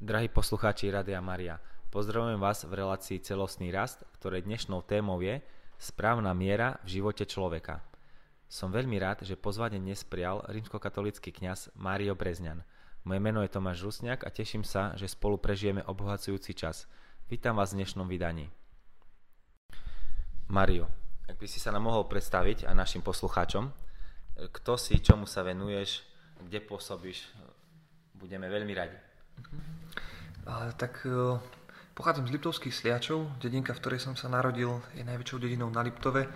Drahí poslucháči Radia Maria, pozdravujem vás v relácii Celostný rast, ktorej dnešnou témou je správna miera v živote človeka. Som veľmi rád, že pozvanie dnes prijal rímskokatolický kňaz Mário Brezňan. Moje meno je Tomáš Rusňák a teším sa, že spolu prežijeme obohacujúci čas. Vítam vás v dnešnom vydaní. Mario, ak by si sa nám mohol predstaviť a našim poslucháčom, kto si, čomu sa venuješ, kde pôsobíš, budeme veľmi radi. A, tak e, pochádzam z Liptovských Sliačov, dedinka, v ktorej som sa narodil, je najväčšou dedinou na Liptove.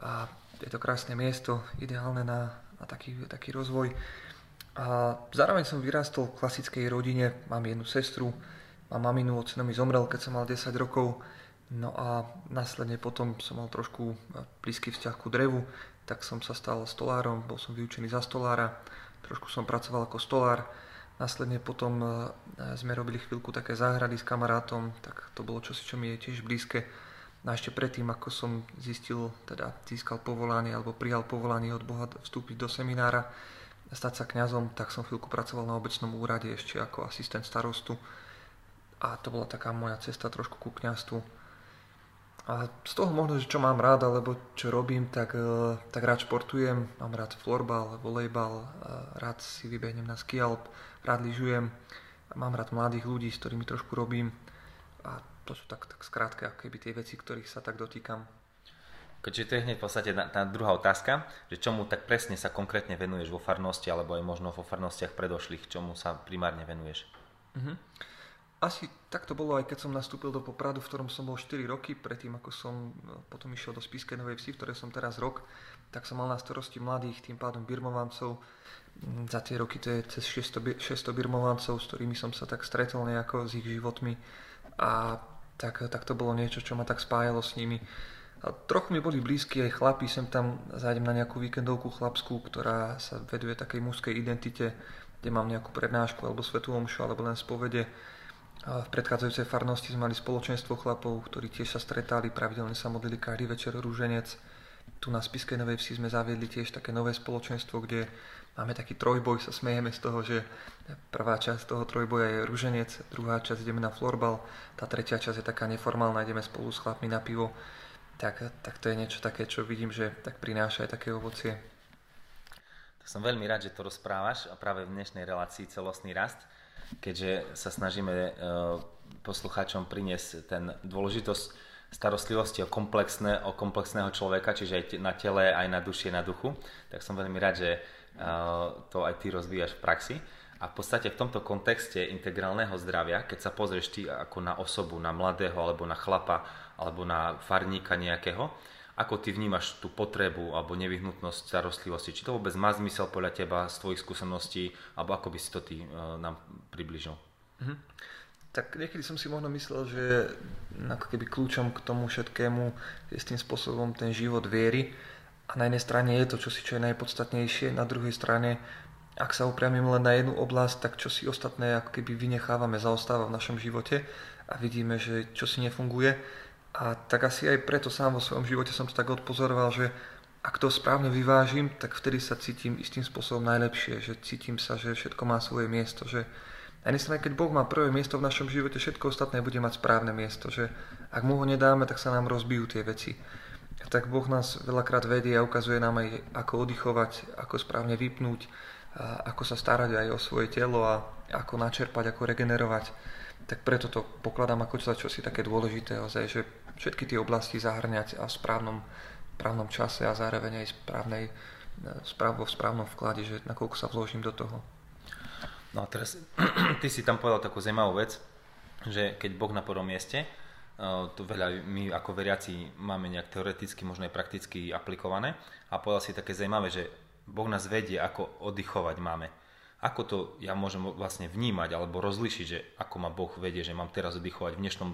A je to krásne miesto, ideálne na, na taký, taký rozvoj. A zároveň som vyrástol v klasickej rodine, mám jednu sestru, mám maminu, ocino mi zomrel, keď som mal 10 rokov, no a následne potom som mal trošku blízky vzťah ku drevu, tak som sa stal stolárom, bol som vyučený za stolára, trošku som pracoval ako stolár, Následne potom e, sme robili chvíľku také záhrady s kamarátom, tak to bolo čosi, čo mi je tiež blízke. No a ešte predtým, ako som zistil, teda získal povolanie alebo prijal povolanie od Boha vstúpiť do seminára, stať sa kňazom, tak som chvíľku pracoval na obecnom úrade ešte ako asistent starostu. A to bola taká moja cesta trošku ku kňazstvu. A z toho možno, že čo mám rád, alebo čo robím, tak, e, tak rád športujem, mám rád florbal, volejbal, e, rád si vybehnem na skialp, rád lyžujem, mám rád mladých ľudí, s ktorými trošku robím a to sú tak, tak skrátke keby tie veci, ktorých sa tak dotýkam. Keďže to je hneď v podstate tá druhá otázka, že čomu tak presne sa konkrétne venuješ vo farnosti alebo aj možno vo farnostiach predošlých, čomu sa primárne venuješ? Uh-huh. Asi tak to bolo aj keď som nastúpil do Popradu, v ktorom som bol 4 roky, predtým ako som no, potom išiel do Spiskej Novej Vsi, v ktorej som teraz rok, tak som mal na starosti mladých, tým pádom birmovancov. Mm, za tie roky to je cez 600, 600 birmovancov, s ktorými som sa tak stretol nejako s ich životmi a tak, tak to bolo niečo, čo ma tak spájalo s nimi. A trochu mi boli blízki aj chlapi, sem tam zájdem na nejakú víkendovku chlapskú, ktorá sa veduje takej mužskej identite, kde mám nejakú prednášku alebo svetú omšu alebo len spovede v predchádzajúcej farnosti sme mali spoločenstvo chlapov, ktorí tiež sa stretali, pravidelne sa modlili každý večer rúženec. Tu na Spiskej Novej Vsi sme zaviedli tiež také nové spoločenstvo, kde máme taký trojboj, sa smejeme z toho, že prvá časť toho trojboja je rúženec, druhá časť ideme na florbal, tá tretia časť je taká neformálna, ideme spolu s chlapmi na pivo. Tak, tak to je niečo také, čo vidím, že tak prináša aj také ovocie. Tak som veľmi rád, že to rozprávaš a práve v dnešnej relácii celostný rast keďže sa snažíme e, poslucháčom priniesť ten dôležitosť starostlivosti o, komplexné, o komplexného človeka, čiže aj na tele, aj na duši, na duchu, tak som veľmi rád, že e, to aj ty rozvíjaš v praxi. A v podstate v tomto kontexte integrálneho zdravia, keď sa pozrieš ty ako na osobu, na mladého, alebo na chlapa, alebo na farníka nejakého, ako ty vnímaš tú potrebu alebo nevyhnutnosť starostlivosti? Či to vôbec má zmysel podľa teba z tvojich skúseností, alebo ako by si to ty uh, nám približil? Mm-hmm. Tak niekedy som si možno myslel, že ako keby kľúčom k tomu všetkému je s tým spôsobom ten život viery. A na jednej strane je to čo si čo je najpodstatnejšie, na druhej strane ak sa upriamím len na jednu oblasť, tak čo si ostatné ako keby vynechávame, zaostáva v našom živote a vidíme, že čo si nefunguje a tak asi aj preto sám vo svojom živote som to tak odpozoroval, že ak to správne vyvážim, tak vtedy sa cítim istým spôsobom najlepšie, že cítim sa, že všetko má svoje miesto, že na jednej keď Boh má prvé miesto v našom živote, všetko ostatné bude mať správne miesto, že ak mu ho nedáme, tak sa nám rozbijú tie veci. A tak Boh nás veľakrát vedie a ukazuje nám aj, ako oddychovať, ako správne vypnúť, a ako sa starať aj o svoje telo a ako načerpať, ako regenerovať. Tak preto to pokladám ako čo, si také dôležité, že všetky tie oblasti zahrňať a v správnom, správnom čase a zároveň aj správnej, správ, vo správnom vklade, že nakoľko sa vložím do toho. No a teraz ty si tam povedal takú zaujímavú vec, že keď Boh na prvom mieste, e, tu veľa my ako veriaci máme nejak teoreticky, možno aj prakticky aplikované a povedal si také zaujímavé, že Boh nás vedie, ako oddychovať máme. Ako to ja môžem vlastne vnímať alebo rozlišiť, že ako ma Boh vedie, že mám teraz oddychovať v dnešnom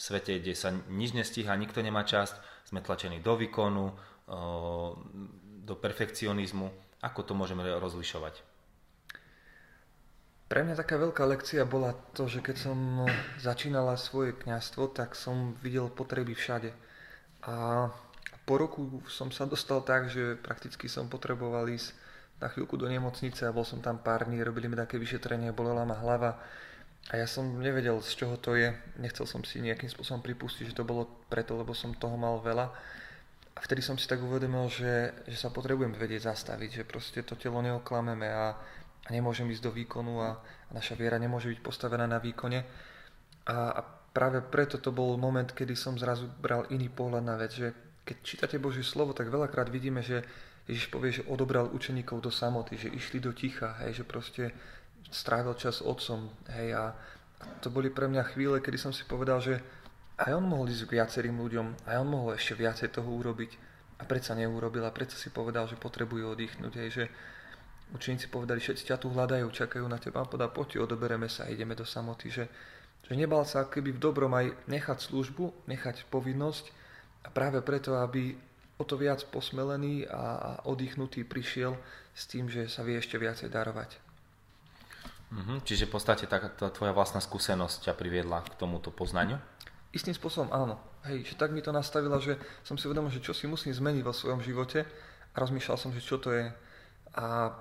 svete, kde sa nič nestíha, nikto nemá čas, sme tlačení do výkonu, do perfekcionizmu. Ako to môžeme rozlišovať? Pre mňa taká veľká lekcia bola to, že keď som začínala svoje kňazstvo, tak som videl potreby všade. A po roku som sa dostal tak, že prakticky som potreboval ísť na chvíľku do nemocnice a bol som tam pár dní, robili mi také vyšetrenie, bolela ma hlava A ja som nevedel, z čoho to je. Nechcel som si nejakým spôsobom pripustiť, že to bolo preto, lebo som toho mal veľa. A vtedy som si tak uvedomil, že, že sa potrebujem vedieť zastaviť, že proste to telo neoklameme a, a nemôžem ísť do výkonu a, a naša viera nemôže byť postavená na výkone. A, a práve preto to bol moment, kedy som zrazu bral iný pohľad na vec, že keď čítate Božie slovo, tak veľakrát vidíme, že Ježiš povie, že odobral učeníkov do samoty, že išli do ticha, hej, že proste strávil čas otcom. Hej, a, a to boli pre mňa chvíle, kedy som si povedal, že aj on mohol ísť k viacerým ľuďom, aj on mohol ešte viacej toho urobiť. A predsa neurobil a predsa si povedal, že potrebuje oddychnúť. Hej, že učeníci povedali, všetci ťa tu hľadajú, čakajú na teba. A podá, poďte, odobereme sa, ideme do samoty. Že, že nebal sa keby v dobrom aj nechať službu, nechať povinnosť a práve preto, aby o to viac posmelený a oddychnutý prišiel s tým, že sa vie ešte viacej darovať. Mm-hmm. Čiže v podstate tá, tá tvoja vlastná skúsenosť ťa priviedla k tomuto poznaniu? Istým spôsobom áno. Hej, že tak mi to nastavila, že som si uvedomil, že čo si musím zmeniť vo svojom živote a rozmýšľal som, že čo to je. A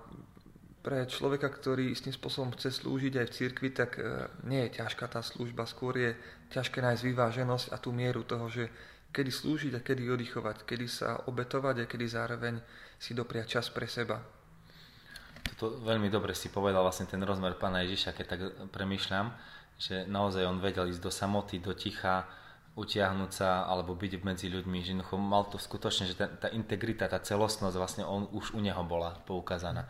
pre človeka, ktorý istým spôsobom chce slúžiť aj v cirkvi, tak e, nie je ťažká tá služba, skôr je ťažké nájsť vyváženosť a tú mieru toho, že kedy slúžiť a kedy oddychovať, kedy sa obetovať a kedy zároveň si dopriať čas pre seba. Toto veľmi dobre si povedal vlastne ten rozmer pána Ježiša, keď tak premýšľam, že naozaj on vedel ísť do samoty, do ticha, utiahnuť sa alebo byť medzi ľuďmi, že mal to skutočne, že tá, tá integrita, tá celostnosť vlastne on, už u neho bola poukázaná.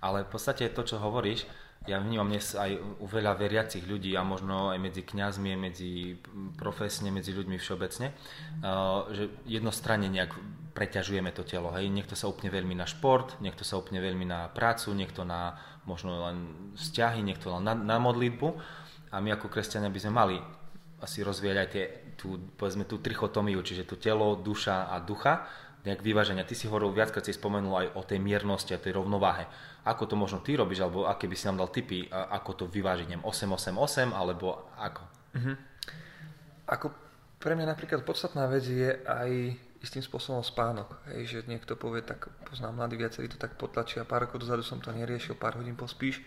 Ale v podstate to, čo hovoríš, ja vnímam dnes aj u veľa veriacich ľudí a možno aj medzi kňazmi, medzi profesne, medzi ľuďmi všeobecne, že jednostranne nejak preťažujeme to telo. Hej. Niekto sa úplne veľmi na šport, niekto sa úplne veľmi na prácu, niekto na možno len vzťahy, niekto len na, na modlitbu. A my ako kresťania by sme mali asi rozvíjať aj tie, tú, povedzme, tú trichotomiu, čiže tú telo, duša a ducha, nejak vyváženia. Ty si hovoril, viackrát si spomenul aj o tej miernosti a tej rovnováhe. Ako to možno ty robíš, alebo aké by si nám dal tipy, ako to vyvážiť, neviem, 888, alebo ako? Uh-huh. Ako pre mňa napríklad podstatná vec je aj istým spôsobom spánok. Hej, že niekto povie, tak poznám mladí viacerí to tak potlačia, pár rokov dozadu som to neriešil, pár hodín pospíš,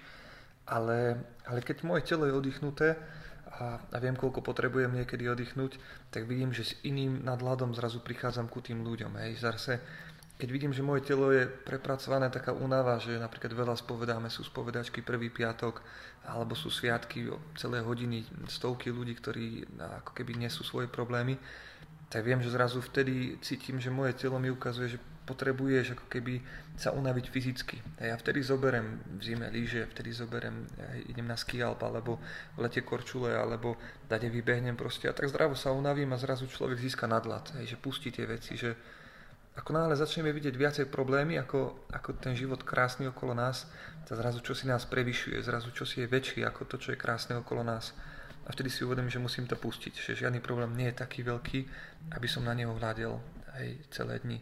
ale, ale keď moje telo je oddychnuté, a, a viem, koľko potrebujem niekedy oddychnúť, tak vidím, že s iným nadhľadom zrazu prichádzam ku tým ľuďom. Hej. Zase, keď vidím, že moje telo je prepracované, taká únava, že napríklad veľa spovedáme, sú spovedačky prvý piatok, alebo sú sviatky celé hodiny, stovky ľudí, ktorí ako keby nesú svoje problémy, tak viem, že zrazu vtedy cítim, že moje telo mi ukazuje, že potrebuješ ako keby sa unaviť fyzicky. A ja vtedy zoberem v zime lyže, vtedy zoberem, ja idem na ski alp, alebo v lete korčule, alebo dade vybehnem proste a tak zdravo sa unavím a zrazu človek získa nadlad, hej, že pustí tie veci, že ako náhle začneme vidieť viacej problémy, ako, ako ten život krásny okolo nás, tak zrazu čo si nás prevyšuje, zrazu čo si je väčší ako to, čo je krásne okolo nás. A vtedy si uvedomím, že musím to pustiť, že žiadny problém nie je taký veľký, aby som na neho hľadel aj celé dni.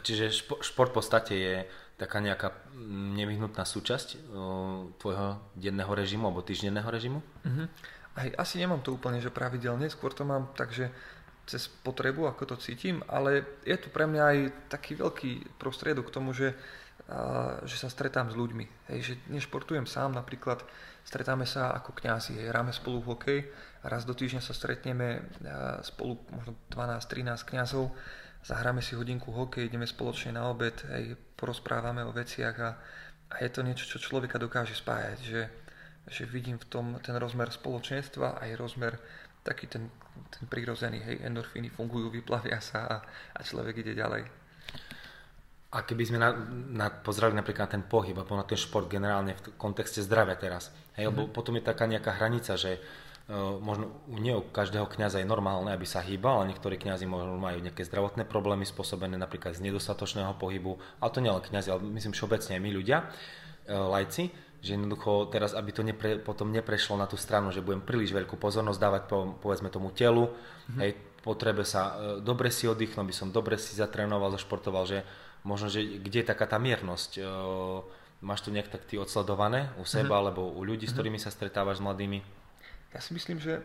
Čiže šport v podstate je taká nejaká nevyhnutná súčasť tvojho denného režimu alebo týždenného režimu? Uh-huh. Aj, asi nemám to úplne, že pravidelne, skôr to mám tak, že cez potrebu, ako to cítim, ale je to pre mňa aj taký veľký prostriedok k tomu, že, a, že sa stretám s ľuďmi. Hej, že nešportujem sám, napríklad stretáme sa ako kňazi, hej, hráme spolu hokej raz do týždňa sa stretneme a, spolu možno 12-13 kňazov zahráme si hodinku hokej, ideme spoločne na obed, aj porozprávame o veciach a, a je to niečo, čo človeka dokáže spájať, že, že vidím v tom ten rozmer spoločenstva aj rozmer taký ten, ten prírodzený, hej, endorfíny fungujú, vyplavia sa a, a človek ide ďalej. A keby sme na, na, pozreli napríklad na ten pohyb a na ten šport generálne v kontexte zdravia teraz, hej, mm-hmm. mhm. potom je taká nejaká hranica, že Eh, možno nie u každého kňaza je normálne, aby sa hýbal, ale niektorí kňazi možno majú nejaké zdravotné problémy spôsobené napríklad z nedostatočného pohybu, ale to nielen kňazi, ale myslím všeobecne aj my ľudia, eh, lajci, že jednoducho teraz, aby to nepre, potom neprešlo na tú stranu, že budem príliš veľkú pozornosť dávať po, povedzme tomu telu, mm-hmm. hej, potrebe sa e, dobre si oddychnúť, aby som dobre si zatrénoval, zašportoval, že možno, že kde je taká tá miernosť, máš to nejak tak ty odsledované u seba, mm-hmm. alebo u ľudí, s mhm. ktorými sa stretávaš s mladými? Ja si myslím, že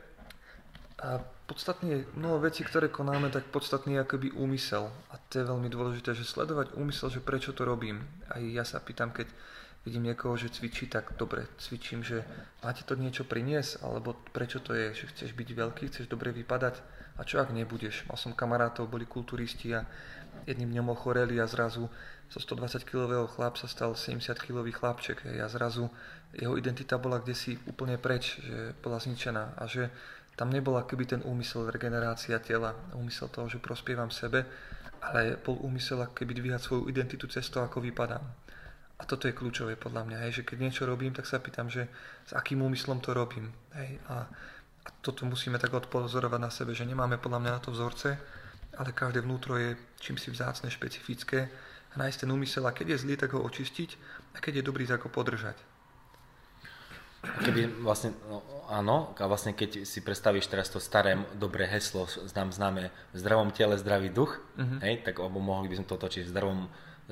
podstatne mnoho vecí, ktoré konáme, tak podstatný je akoby úmysel. A to je veľmi dôležité, že sledovať úmysel, že prečo to robím. Aj ja sa pýtam, keď vidím niekoho, že cvičí, tak dobre, cvičím, že máte to niečo priniesť, alebo prečo to je, že chceš byť veľký, chceš dobre vypadať a čo ak nebudeš. Mal som kamarátov, boli kulturisti a jedným dňom ochoreli a zrazu zo 120 kg chlap sa stal 70 kg chlapček a zrazu jeho identita bola kde si úplne preč, že bola zničená a že tam nebola keby ten úmysel regenerácia tela, úmysel toho, že prospievam sebe, ale bol úmysel keby dvíhať svoju identitu cez to, ako vypadám. A toto je kľúčové podľa mňa, hej, že keď niečo robím, tak sa pýtam, že s akým úmyslom to robím. Hej, a, a toto musíme tak odpozorovať na sebe, že nemáme podľa mňa na to vzorce, ale každé vnútro je čím si vzácne, špecifické a nájsť ten úmysel a keď je zlý, tak ho očistiť a keď je dobrý, tak ho podržať. Keby vlastne, no, áno, a vlastne keď si predstavíš teraz to staré dobré heslo, znám známe v zdravom tele zdravý duch, uh-huh. hej, tak mohli by sme to točiť v zdravom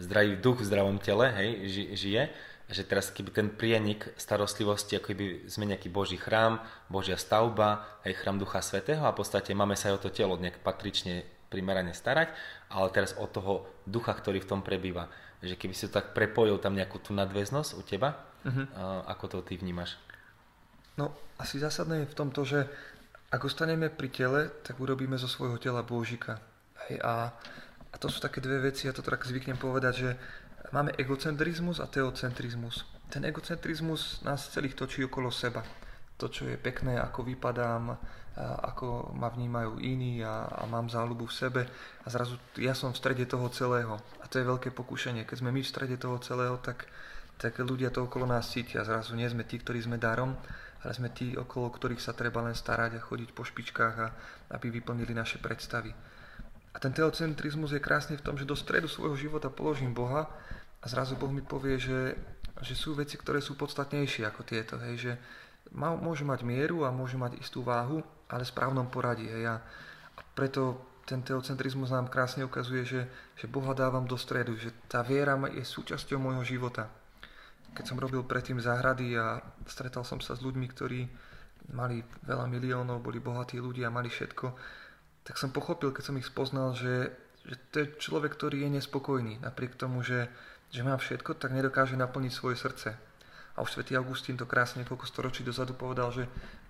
zdravý duch v zdravom tele, hej, ži, žije, že teraz keby ten prienik starostlivosti, ako by sme nejaký Boží chrám, Božia stavba, aj chrám Ducha Svetého a v podstate máme sa aj o to telo nejak patrične primerane starať, ale teraz o toho ducha, ktorý v tom prebýva. Že keby si to tak prepojil tam nejakú tú nadväznosť u teba, uh-huh. ako to ty vnímaš? No, asi zásadné je v tomto, že ak ostaneme pri tele, tak urobíme zo svojho tela Božika. Hej, a a to sú také dve veci, ja to tak zvyknem povedať, že máme egocentrizmus a teocentrizmus. Ten egocentrizmus nás celých točí okolo seba. To, čo je pekné, ako vypadám, ako ma vnímajú iní a, a mám záľubu v sebe a zrazu ja som v strede toho celého. A to je veľké pokušenie. Keď sme my v strede toho celého, tak, tak ľudia to okolo nás cítia. Zrazu nie sme tí, ktorí sme darom, ale sme tí, okolo ktorých sa treba len starať a chodiť po špičkách, a, aby vyplnili naše predstavy. A ten teocentrizmus je krásny v tom, že do stredu svojho života položím Boha a zrazu Boh mi povie, že, že sú veci, ktoré sú podstatnejšie ako tieto. Hej, že má, môže mať mieru a môže mať istú váhu, ale v správnom poradí. Hej, a, a preto ten teocentrizmus nám krásne ukazuje, že, že Boha dávam do stredu, že tá viera je súčasťou môjho života. Keď som robil predtým záhrady a stretal som sa s ľuďmi, ktorí mali veľa miliónov, boli bohatí ľudia, mali všetko, tak som pochopil, keď som ich spoznal, že, že to je človek, ktorý je nespokojný. Napriek tomu, že, že má všetko, tak nedokáže naplniť svoje srdce. A už svätý Augustín to krásne niekoľko storočí dozadu povedal, že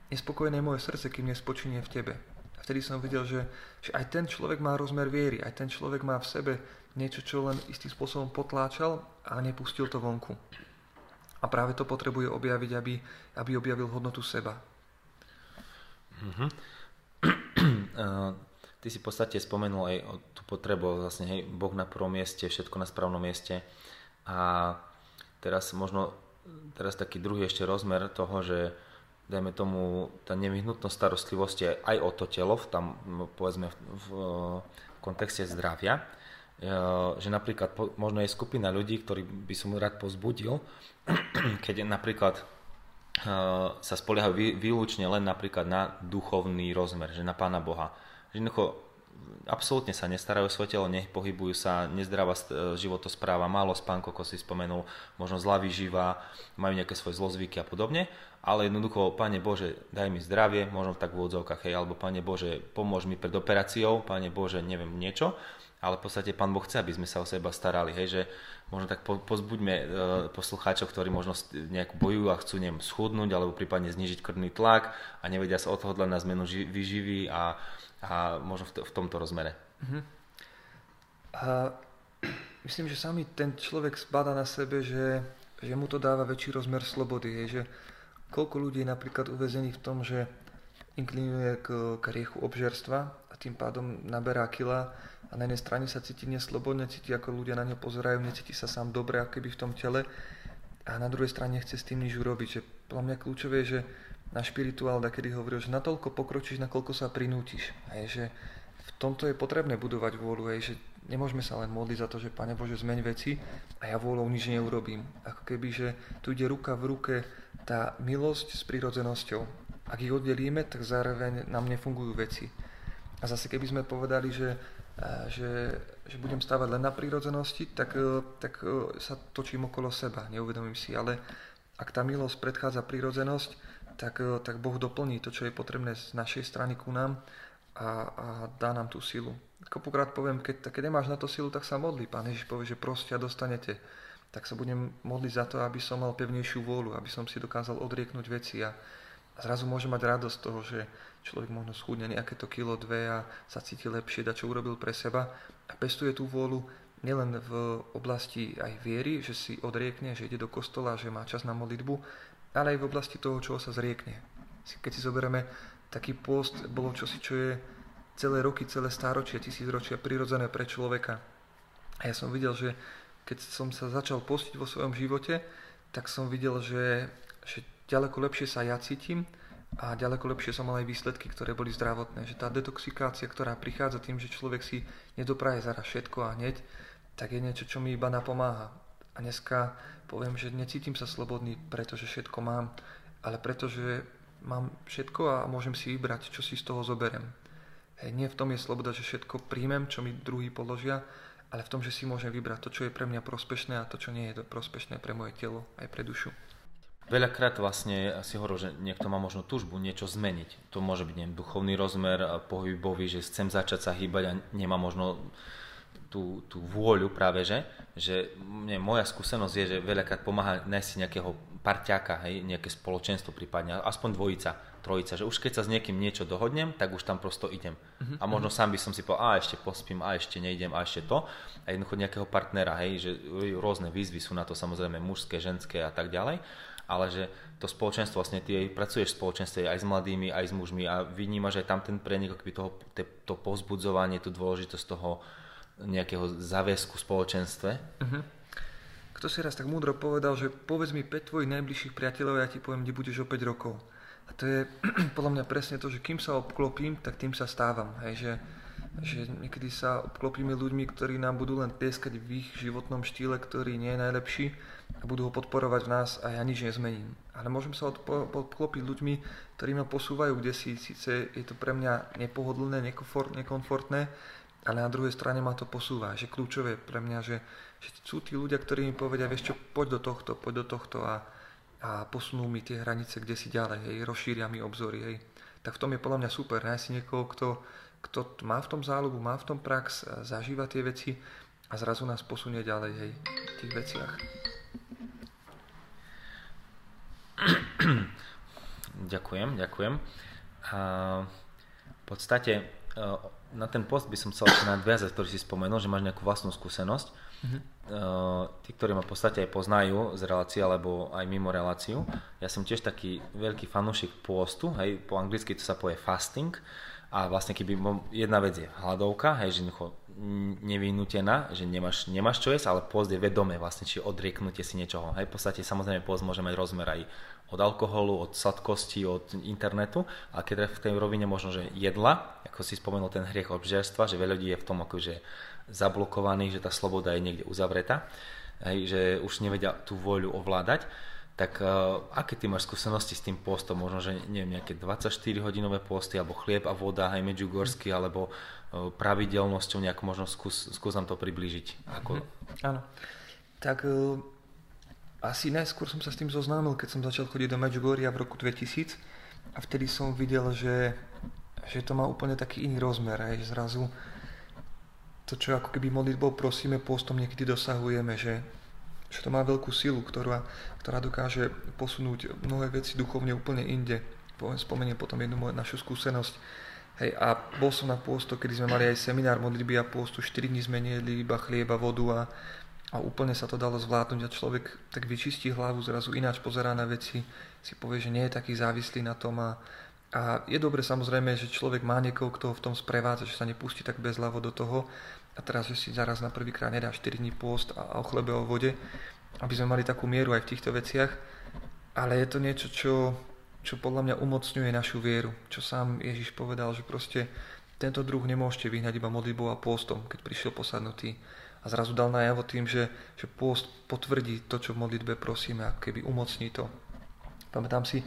nespokojné je moje srdce, kým nespočinie v tebe. A vtedy som videl, že, že aj ten človek má rozmer viery, aj ten človek má v sebe niečo, čo len istým spôsobom potláčal a nepustil to vonku. A práve to potrebuje objaviť, aby, aby objavil hodnotu seba. Mm-hmm. Ty si v podstate spomenul aj o tú potrebu, vlastne hej, Boh na prvom mieste, všetko na správnom mieste. A teraz možno, teraz taký druhý ešte rozmer toho, že dajme tomu, tá nevyhnutnosť starostlivosti aj o to telo, tam povedzme v, v, v kontexte zdravia, e, že napríklad možno je skupina ľudí, ktorí by som rád pozbudil, keď napríklad e, sa spoliehajú výlučne len napríklad na duchovný rozmer, že na Pána Boha jednoducho absolútne sa nestarajú o svoje telo, nepohybujú sa, nezdravá životospráva, málo spánku, ako si spomenul, možno zlá výživa, majú nejaké svoje zlozvyky a podobne, ale jednoducho, Pane Bože, daj mi zdravie, možno tak v úvodzovkách, hej, alebo Pane Bože, pomôž mi pred operáciou, Pane Bože, neviem, niečo, ale v podstate Pán Boh chce, aby sme sa o seba starali, hej, že možno tak po, pozbuďme e, poslucháčov, ktorí možno nejak bojujú a chcú neviem, schudnúť alebo prípadne znižiť krvný tlak a nevedia sa odhodlať na zmenu ži- výživy a a možno v, t- v tomto rozmere. Uh-huh. A myslím, že sami ten človek zbada na sebe, že, že mu to dáva väčší rozmer slobody. Je, že koľko ľudí je napríklad uväzených v tom, že inklinuje k, k riechu obžerstva a tým pádom naberá kila a na jednej strane sa cíti neslobodne, cíti ako ľudia na ňo pozerajú, necíti sa sám dobre ako keby v tom tele a na druhej strane chce s tým nič urobiť. Že podľa mňa kľúčové je, že na špirituál, kedy hovoril, že natoľko pokročíš, nakoľko sa prinútiš. Hej, že v tomto je potrebné budovať vôľu, hej, že nemôžeme sa len modliť za to, že Pane Bože, zmeň veci a ja vôľou nič neurobím. Ako keby, že tu ide ruka v ruke tá milosť s prírodzenosťou. Ak ich oddelíme, tak zároveň nám nefungujú veci. A zase keby sme povedali, že, že, že budem stávať len na prírodzenosti, tak, e, tak e, sa točím okolo seba, neuvedomím si. Ale ak tá milosť predchádza prírodzenosť, tak, eh, tak Boh doplní to, čo je potrebné z našej strany ku nám a, a dá nám tú silu. Kopukrát poviem, keď, keď nemáš na to silu, tak sa modli. Pán Ježiš povie, že proste a dostanete. tak sa budem modliť za to, aby som mal pevnejšiu vôľu, aby som si dokázal odrieknúť veci a, a zrazu môžem mať radosť toho, že človek možno schudne nejaké to kilo, dve a sa cíti lepšie, da čo urobil pre seba a pestuje tú vôľu nielen v oblasti aj viery, že si odriekne, že ide do kostola, že má čas na modlitbu, ale aj v oblasti toho, čoho sa zriekne. Keď si zoberieme, taký post bolo čosi, čo je celé roky, celé stáročia, tisícročia prirodzené pre človeka. A ja som videl, že keď som sa začal postiť vo svojom živote, tak som videl, že, že ďaleko lepšie sa ja cítim a ďaleko lepšie som mal aj výsledky, ktoré boli zdravotné. Že tá detoxikácia, ktorá prichádza tým, že človek si nedopraje zaraz všetko a hneď, tak je niečo, čo mi iba napomáha. A dneska poviem, že necítim sa slobodný, pretože všetko mám, ale pretože mám všetko a môžem si vybrať, čo si z toho zoberiem. Hej, nie v tom je sloboda, že všetko príjmem, čo mi druhý položia, ale v tom, že si môžem vybrať to, čo je pre mňa prospešné a to, čo nie je prospešné pre moje telo aj pre dušu. Veľakrát vlastne si hovoril, že niekto má možno túžbu niečo zmeniť. To môže byť neviem, duchovný rozmer, pohybový, že chcem začať sa hýbať a nemá možno tú, tú vôľu práve, že, že nie, moja skúsenosť je, že veľakrát pomáha nájsť si nejakého parťáka, hej, nejaké spoločenstvo prípadne, aspoň dvojica, trojica, že už keď sa s niekým niečo dohodnem, tak už tam prosto idem. Uh-huh. A možno sám by som si povedal, a ešte pospím, a ešte nejdem, a ešte to. A jednoducho nejakého partnera, hej, že rôzne výzvy sú na to samozrejme mužské, ženské a tak ďalej, ale že to spoločenstvo, vlastne ty pracuješ v spoločenstve aj s mladými, aj s mužmi a vnímaš aj tam ten prenik, toho, to pozbudzovanie, tú dôležitosť toho nejakého záväzku v spoločenstve. Uh-huh. Kto si raz tak múdro povedal, že povedz mi 5 tvojich najbližších priateľov ja ti poviem, kde budeš o 5 rokov. A to je podľa mňa presne to, že kým sa obklopím, tak tým sa stávam. Hej, že, že niekedy sa obklopíme ľuďmi, ktorí nám budú len tieskať v ich životnom štýle, ktorý nie je najlepší a budú ho podporovať v nás a ja nič nezmením. Ale môžem sa obklopiť ľuďmi, ktorí ma posúvajú, kde si síce je to pre mňa nepohodlné, nekomfortné, ale na druhej strane ma to posúva, že kľúčové pre mňa, že, že sú tí ľudia, ktorí mi povedia, vieš čo, poď do tohto, poď do tohto a, a posunú mi tie hranice, kde si ďalej, hej, rozšíria mi obzory, hej. Tak v tom je podľa mňa super, nájsť si niekoho, kto, kto má v tom záľubu, má v tom prax, zažíva tie veci a zrazu nás posunie ďalej, hej, v tých veciach. Ďakujem, ďakujem. A v podstate na ten post by som chcel nadviazať, ktorý si spomenul, že máš nejakú vlastnú skúsenosť. Mm-hmm. Uh, tí, ktorí ma v podstate aj poznajú z relácie alebo aj mimo reláciu, ja som tiež taký veľký fanúšik pôstu, hej, po anglicky to sa povie fasting a vlastne keby jedna vec je hladovka, hej, že nevynutená, že nemáš, nemáš čo jesť, ale pôst je vedomé vlastne, či odrieknutie si niečoho. Hej, v podstate samozrejme pôst môže mať rozmer aj od alkoholu, od sladkosti, od internetu, a keď v tej rovine možno, že jedla, ako si spomenul ten hriech obžerstva, že veľa ľudí je v tom akože zablokovaný, že tá sloboda je niekde uzavretá, hej, že už nevedia tú voľu ovládať, tak uh, aké ty máš skúsenosti s tým postom? Možno, že neviem, nejaké 24 hodinové posty, alebo chlieb a voda, aj medžugorský, alebo uh, pravidelnosťou nejak možno skús, skús nám to priblížiť. Ako... Mm, áno. Tak uh, asi najskôr som sa s tým zoznámil, keď som začal chodiť do Medjugorja v roku 2000 a vtedy som videl, že, že to má úplne taký iný rozmer, aj zrazu to, čo ako keby modlitbou prosíme, postom niekedy dosahujeme, že že to má veľkú silu, ktorá, ktorá dokáže posunúť mnohé veci duchovne úplne inde. Spomeniem potom jednu moju, našu skúsenosť. Hej, a bol som na pôsto, kedy sme mali aj seminár modlitby a pôstu, 4 dní sme jedli iba chlieba, vodu a, a úplne sa to dalo zvládnuť a človek tak vyčistí hlavu, zrazu ináč pozerá na veci, si povie, že nie je taký závislý na tom a, a je dobre samozrejme, že človek má niekoho, kto ho v tom sprevádza, že sa nepustí tak bezľavo do toho, a teraz, že si zaraz na prvýkrát nedá 4 dní pôst a, o chlebe o vode, aby sme mali takú mieru aj v týchto veciach. Ale je to niečo, čo, čo podľa mňa umocňuje našu vieru. Čo sám Ježiš povedal, že proste tento druh nemôžete vyhnať iba modlitbou a pôstom, keď prišiel posadnutý. A zrazu dal najavo tým, že, že pôst potvrdí to, čo v modlitbe prosíme a keby umocní to. Pamätám si,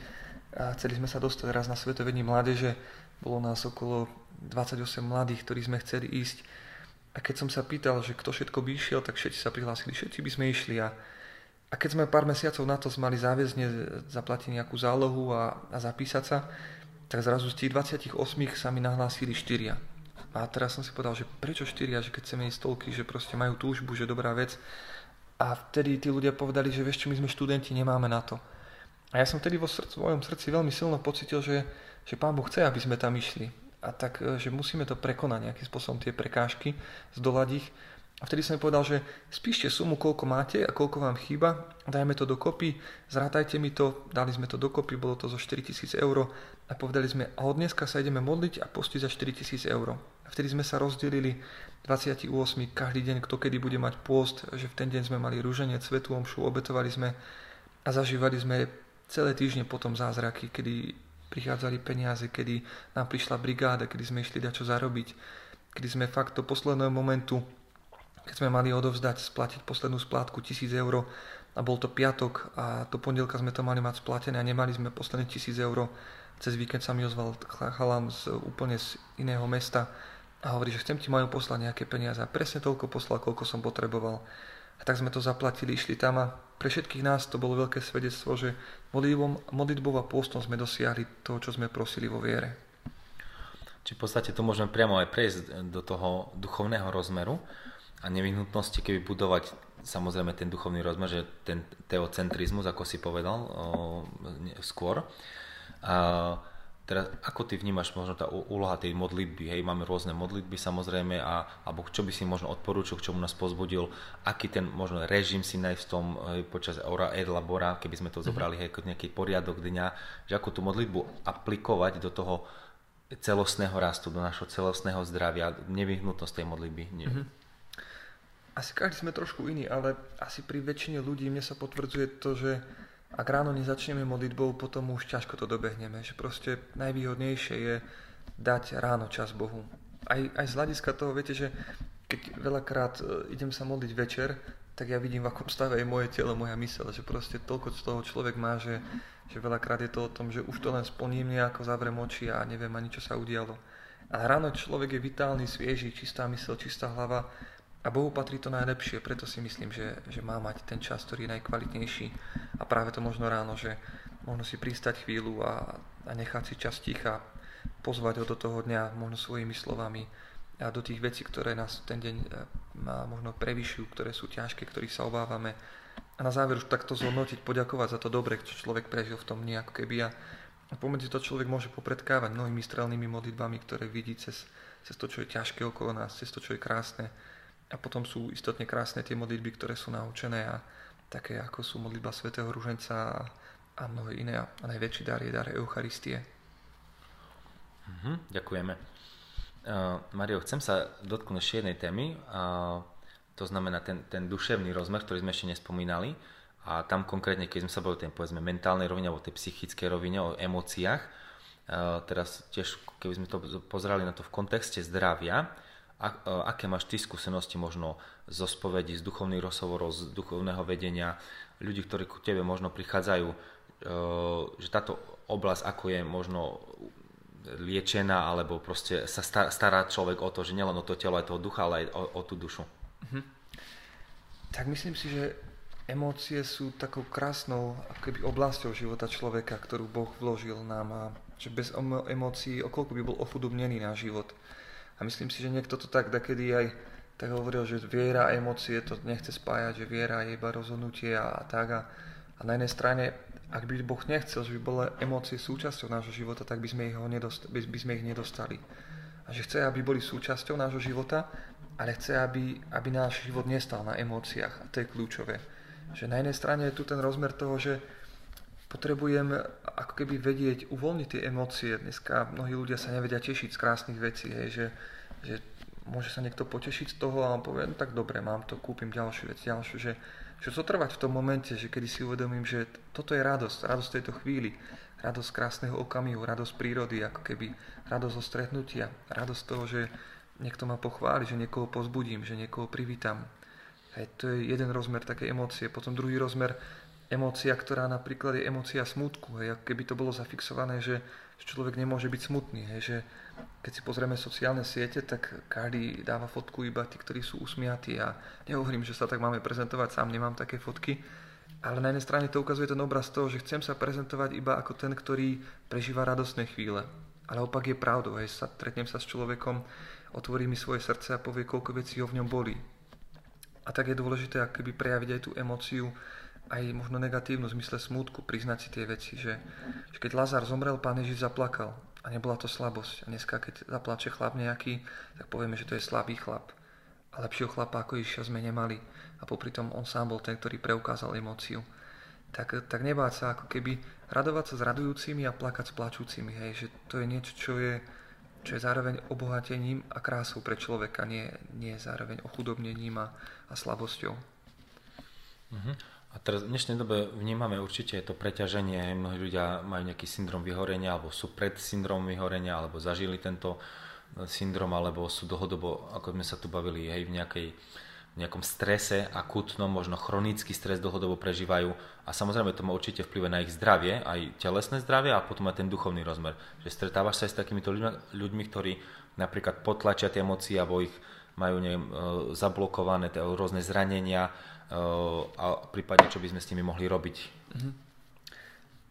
a chceli sme sa dostať raz na Svetovední mládeže, bolo nás okolo 28 mladých, ktorí sme chceli ísť a keď som sa pýtal, že kto všetko by išiel, tak všetci sa prihlásili, všetci by sme išli. A, a keď sme pár mesiacov na to mali záväzne zaplatiť nejakú zálohu a, a zapísať sa, tak zrazu z tých 28 sa mi nahlásili štyria. A teraz som si povedal, že prečo štyria, že keď chceme ísť toľky, že proste majú túžbu, že dobrá vec. A vtedy tí ľudia povedali, že vieš čo, my sme študenti, nemáme na to. A ja som vtedy vo srdci, mojom srdci veľmi silno pocitil, že, že Pán Boh chce, aby sme tam išli. A tak, e, že musíme to prekonať nejakým spôsobom, tie prekážky, zdolať ich. A vtedy som mi povedal, že spíšte sumu, koľko máte a koľko vám chýba, dajme to dokopy, zrátajte mi to, dali sme to dokopy, bolo to zo 4000 eur a povedali sme, a od dneska sa ideme modliť a postiť za 4000 eur. A vtedy sme sa rozdelili 28. každý deň, kto kedy bude mať pôst, že v ten deň sme mali rúženie, svetu omšu, obetovali sme a zažívali sme celé týždne potom zázraky, kedy prichádzali peniaze, kedy nám prišla brigáda, kedy sme išli dať čo zarobiť, kedy sme fakt do posledného momentu keď sme mali odovzdať, splatiť poslednú splátku 1000 eur a bol to piatok a do pondelka sme to mali mať splatené a nemali sme posledné 1000 eur. Cez víkend sa mi ozval chalám z úplne z iného mesta a hovorí, že chcem ti majú poslať nejaké peniaze a presne toľko poslal, koľko som potreboval. A tak sme to zaplatili, išli tam a pre všetkých nás to bolo veľké svedectvo, že modlitbou a pôstom sme dosiahli to, čo sme prosili vo viere. Či v podstate to môžeme priamo aj prejsť do toho duchovného rozmeru, a nevyhnutnosti, keby budovať samozrejme ten duchovný rozmer, že ten teocentrizmus, ako si povedal o, skôr. A teraz, ako ty vnímaš možno tá úloha tej modlitby? Hej, máme rôzne modlitby samozrejme, a, alebo čo by si možno odporúčil, k čomu nás pozbudil, aký ten možno režim si nájsť v tom hej, počas ora et labora, keby sme to mhm. zobrali hej, ako nejaký poriadok dňa, že ako tú modlitbu aplikovať do toho celostného rastu, do našho celostného zdravia, nevyhnutnosť tej modlitby. Nie. Mm-hmm asi každý sme trošku iný, ale asi pri väčšine ľudí mne sa potvrdzuje to, že ak ráno nezačneme modlitbou, potom už ťažko to dobehneme. Že proste najvýhodnejšie je dať ráno čas Bohu. Aj, aj z hľadiska toho, viete, že keď veľakrát e, idem sa modliť večer, tak ja vidím, v akom stave je moje telo, moja mysel, že proste toľko z toho človek má, že, že veľakrát je to o tom, že už to len splním nejako, zavrem oči a neviem ani, čo sa udialo. A ráno človek je vitálny, svieži, čistá mysel, čistá hlava a Bohu patrí to najlepšie, preto si myslím, že, že má mať ten čas, ktorý je najkvalitnejší. A práve to možno ráno, že možno si pristať chvíľu a, a nechať si čas ticha, pozvať ho do toho dňa možno svojimi slovami a do tých vecí, ktoré nás ten deň e, možno prevyšujú, ktoré sú ťažké, ktorých sa obávame. A na záver už takto zhodnotiť, poďakovať za to dobre, čo človek prežil v tom dni, ako keby. A pomedzi to človek môže popredkávať mnohými strelnými modlitbami, ktoré vidí cez, cez to, čo je ťažké okolo nás, cez to, čo je krásne a potom sú istotne krásne tie modlitby, ktoré sú naučené a také ako sú modlitba svätého Ruženca a, mnohé iné. A najväčší dar je dar Eucharistie. Mm-hmm, ďakujeme. Uh, Mario, chcem sa dotknúť ešte jednej témy, uh, to znamená ten, ten duševný rozmer, ktorý sme ešte nespomínali. A tam konkrétne, keď sme sa boli o tej povedzme, mentálnej rovine alebo tej psychickej rovine, o emóciách, uh, teraz tiež, keby sme to pozerali na to v kontexte zdravia, e, aké máš ty skúsenosti možno zo spovedí, z duchovných rozhovorov, z duchovného vedenia, ľudí, ktorí ku tebe možno prichádzajú, e, že táto oblasť, ako je možno liečená, alebo proste sa stará človek o to, že nielen o to telo, aj toho ducha, ale aj o, o tú dušu. Mhm. Tak myslím si, že emócie sú takou krásnou keby oblasťou života človeka, ktorú Boh vložil nám a že bez emócií, okolko by bol ofudobnený náš život. A myslím si, že niekto to tak dakedy aj tak hovoril, že viera a emócie to nechce spájať, že viera je iba rozhodnutie a, a tak. A, a na jednej strane, ak by Boh nechcel, že by boli emócie súčasťou nášho života, tak by sme ich, ho nedost, by, by sme ich nedostali. A že chce, aby boli súčasťou nášho života, ale chce, aby, aby náš život nestal na emóciách. A to je kľúčové. Že na jednej strane je tu ten rozmer toho, že potrebujem ako keby vedieť, uvoľniť tie emócie. Dneska mnohí ľudia sa nevedia tešiť z krásnych vecí, hej, že že môže sa niekto potešiť z toho a on povie, no tak dobre, mám to, kúpim ďalšiu vec, ďalšiu, že, že zotrvať v tom momente, že kedy si uvedomím, že toto je radosť, radosť tejto chvíli, radosť krásneho okamihu, radosť prírody, ako keby radosť zo stretnutia, radosť toho, že niekto ma pochváli, že niekoho pozbudím, že niekoho privítam. Hej, to je jeden rozmer také emócie. Potom druhý rozmer, emócia, ktorá napríklad je emócia smutku. Hej, ako keby to bolo zafixované, že človek nemôže byť smutný. Hej, že keď si pozrieme sociálne siete, tak každý dáva fotku iba tí, ktorí sú usmiatí a nehovorím, že sa tak máme prezentovať, sám nemám také fotky, ale na jednej strane to ukazuje ten obraz toho, že chcem sa prezentovať iba ako ten, ktorý prežíva radostné chvíle. Ale opak je pravdou, hej, sa, stretnem sa s človekom, otvorí mi svoje srdce a povie, koľko vecí ho v ňom boli. A tak je dôležité akoby prejaviť aj tú emóciu, aj možno negatívnu zmysle smútku, priznať si tie veci, že, že keď Lazar zomrel, pán Ježiš zaplakal a nebola to slabosť. A dneska, keď zaplače chlap nejaký, tak povieme, že to je slabý chlap. A lepšieho chlapa ako Ježiša sme nemali. A popri tom on sám bol ten, ktorý preukázal emóciu. Tak, tak nebáť sa ako keby radovať sa s radujúcimi a plakať s plačúcimi. Hej, že to je niečo, čo je, čo je zároveň obohatením a krásou pre človeka, nie, nie zároveň ochudobnením a, a slabosťou. Uh-huh. A teraz v dnešnej dobe vnímame určite to preťaženie, mnohí ľudia majú nejaký syndrom vyhorenia, alebo sú pred syndrom vyhorenia, alebo zažili tento e, syndrom, alebo sú dlhodobo, ako sme sa tu bavili, hej, v nejakej v nejakom strese, akutnom, možno chronický stres dlhodobo prežívajú a samozrejme to má určite vplyv na ich zdravie, aj telesné zdravie a potom aj ten duchovný rozmer. Že stretávaš sa aj s takýmito ľuďmi, ľuďmi ktorí napríklad potlačia tie emócie alebo ich majú neviem, e, zablokované rôzne zranenia, a prípadne čo by sme s nimi mohli robiť. Mhm.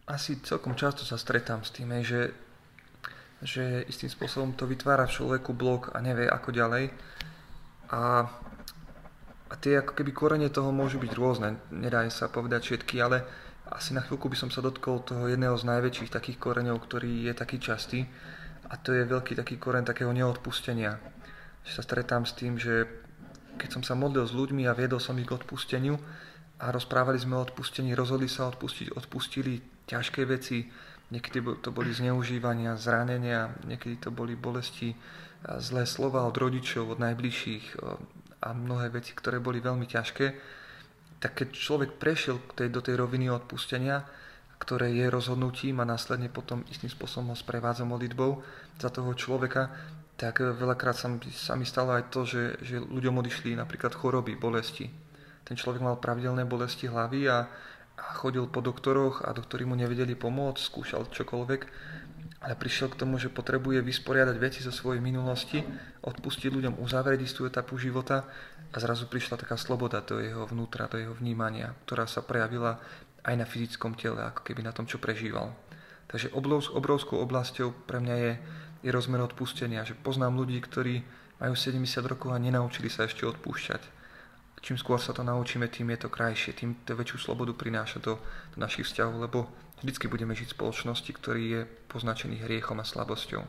Asi celkom často sa stretám s tým, že, že istým spôsobom to vytvára v človeku blok a nevie ako ďalej. A, a tie ako keby korene toho môžu byť rôzne, nedá sa povedať všetky, ale asi na chvíľku by som sa dotkol toho jedného z najväčších takých koreňov, ktorý je taký častý a to je veľký taký koreň takého neodpustenia. Že sa stretám s tým, že keď som sa modlil s ľuďmi a viedol som ich k odpusteniu a rozprávali sme o odpustení, rozhodli sa odpustiť, odpustili ťažké veci, niekedy to boli zneužívania, zranenia, niekedy to boli bolesti, zlé slova od rodičov, od najbližších a mnohé veci, ktoré boli veľmi ťažké, tak keď človek prešiel tej, do tej roviny odpustenia, ktoré je rozhodnutím a následne potom istým spôsobom ho sprevádza modlitbou za toho človeka, tak veľakrát sa, sa mi stalo aj to, že, že ľuďom odišli napríklad choroby, bolesti. Ten človek mal pravidelné bolesti hlavy a, a chodil po doktoroch a doktori mu nevedeli pomôcť, skúšal čokoľvek, ale prišiel k tomu, že potrebuje vysporiadať veci zo svojej minulosti, odpustiť ľuďom, uzavrieť istú etapu života a zrazu prišla taká sloboda do jeho vnútra, do jeho vnímania, ktorá sa prejavila aj na fyzickom tele, ako keby na tom, čo prežíval. Takže obrovskou oblasťou pre mňa je je rozmer odpustenia. Že poznám ľudí, ktorí majú 70 rokov a nenaučili sa ešte odpúšťať. Čím skôr sa to naučíme, tým je to krajšie, tým to väčšiu slobodu prináša do, do našich vzťahov, lebo vždycky budeme žiť v spoločnosti, ktorý je poznačený hriechom a slabosťou.